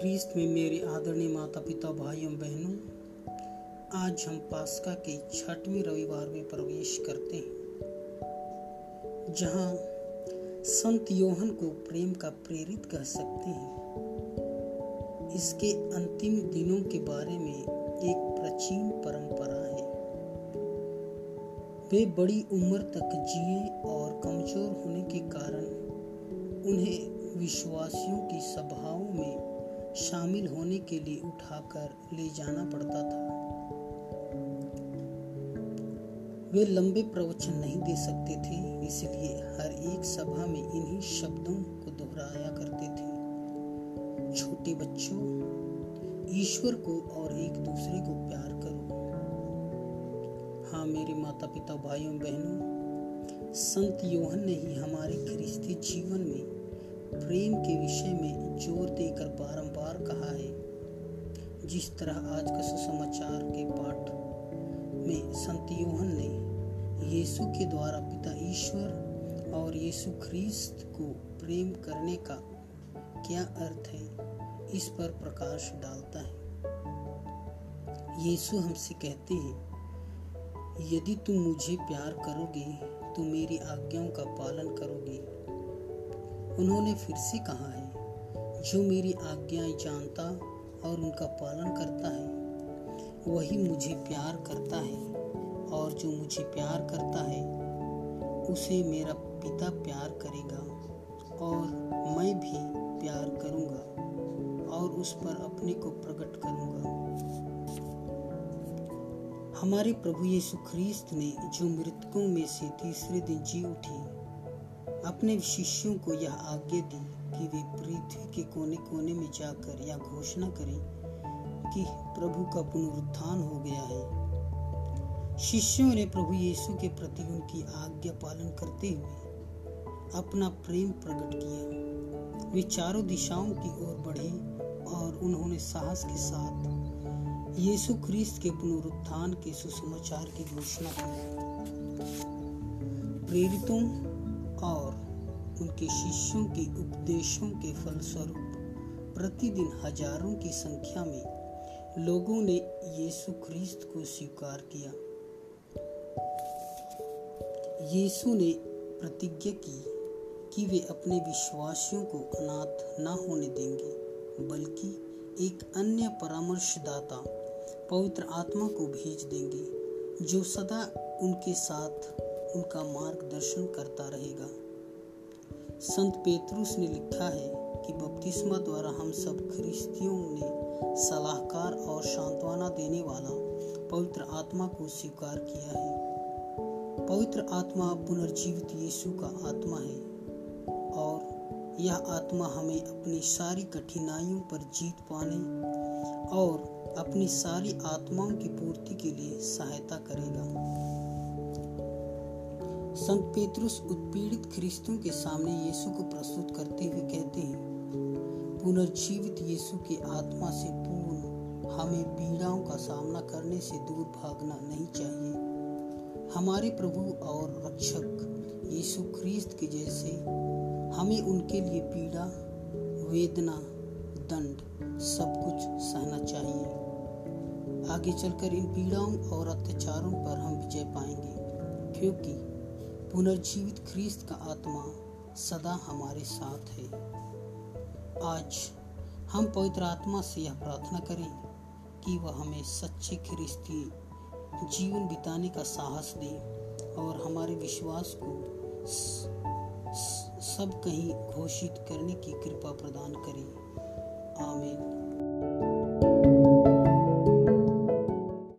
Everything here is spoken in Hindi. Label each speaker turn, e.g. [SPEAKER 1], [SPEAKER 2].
[SPEAKER 1] ख्रीस्त में मेरे आदरणीय माता पिता भाइयों, बहनों, आज हम पास्का के छठवें रविवार में प्रवेश करते हैं, जहाँ संत योहन को प्रेम का प्रेरित कह सकते हैं। इसके अंतिम दिनों के बारे में एक प्राचीन परंपरा है। वे बड़ी उम्र तक जिए और कमज़ोर होने के कारण उन्हें विश्वासियों की सभाओं में शामिल होने के लिए उठाकर ले जाना पड़ता था। वे लंबे प्रवचन नहीं दे सकते थे, इसलिए हर एक सभा में इन्हीं शब्दों को दोहराया करते थे। छोटे बच्चों, ईश्वर को और एक दूसरे को प्यार करो। हाँ मेरे माता पिता भाइयों, बहनों, संत योहन ने ही हमारे ख्रिस्ती जीवन में प्रेम के विषय में ज़ोर देकर बारंबार कहा है। जिस तरह आज का सुसमाचार के पाठ में संत योहन ने यीशु के द्वारा पिता ईश्वर और यीशु ख्रीस्त को प्रेम करने का क्या अर्थ है, इस पर प्रकाश डालता है। यीशु हमसे कहते हैं, यदि तुम मुझे प्यार करोगे तो मेरी आज्ञाओं का पालन करोगे। उन्होंने फिर से कहा है, जो मेरी आज्ञाएँ जानता और उनका पालन करता है, वही मुझे प्यार करता है। और जो मुझे प्यार करता है, उसे मेरा पिता प्यार करेगा और मैं भी प्यार करूँगा और उस पर अपने को प्रकट करूँगा। हमारे प्रभु यीशु ख्रीस्त ने जो मृतकों में से तीसरे दिन जी उठी अपने शिष्यों को यह आज्ञा दी कि वे पृथ्वी के कोने कोने में जाकर यह घोषणा करें कि प्रभु का पुनरुत्थान हो गया है। शिष्यों ने प्रभु यीशु के प्रति उनकी आज्ञा पालन करते हुए अपना प्रेम प्रकट किया। वे चारों दिशाओं की ओर बढ़े और उन्होंने साहस के साथ यीशु ख्रीस्त के पुनरुत्थान के सुसमाचार की घोषणा की। प्रेरितों और उनके शिष्यों के उपदेशों के फलस्वरूप प्रतिदिन हज़ारों की संख्या में लोगों ने यीशु ख्रीस्त को स्वीकार किया। यीशु ने प्रतिज्ञा की कि वे अपने विश्वासियों को अनाथ न होने देंगे, बल्कि एक अन्य परामर्शदाता पवित्र आत्मा को भेज देंगे, जो सदा उनके साथ उनका मार्गदर्शन करता रहेगा। संत पेतरुस ने लिखा है कि बपतिस्मा द्वारा हम सब ख्रिस्तियों ने सलाहकार और सांत्वना देने वाला पवित्र आत्मा को स्वीकार किया है। पवित्र आत्मा पुनर्जीवित यीशु का आत्मा है और यह आत्मा हमें अपनी सारी कठिनाइयों पर जीत पाने और अपनी सारी आत्माओं की पूर्ति के लिए सहायता करेगा। संत पेतरुस उत्पीड़ित ख्रिस्तों के सामने यीशु को प्रस्तुत करते हुए कहते हैं, पुनर्जीवित यीशु के आत्मा से पूर्ण हमें पीड़ाओं का सामना करने से दूर भागना नहीं चाहिए। हमारे प्रभु और रक्षक यीशु ख्रीस्त के जैसे हमें उनके लिए पीड़ा, वेदना, दंड सब कुछ सहना चाहिए। आगे चलकर इन पीड़ाओं और अत्याचारों पर हम विजय पाएँगे, क्योंकि पुनर्जीवित ख्रीस्त का आत्मा सदा हमारे साथ है। आज हम पवित्र आत्मा से यह प्रार्थना करें कि वह हमें सच्चे ख्रिस्ती जीवन बिताने का साहस दे और हमारे विश्वास को सब कहीं घोषित करने की कृपा प्रदान करें। आमीन।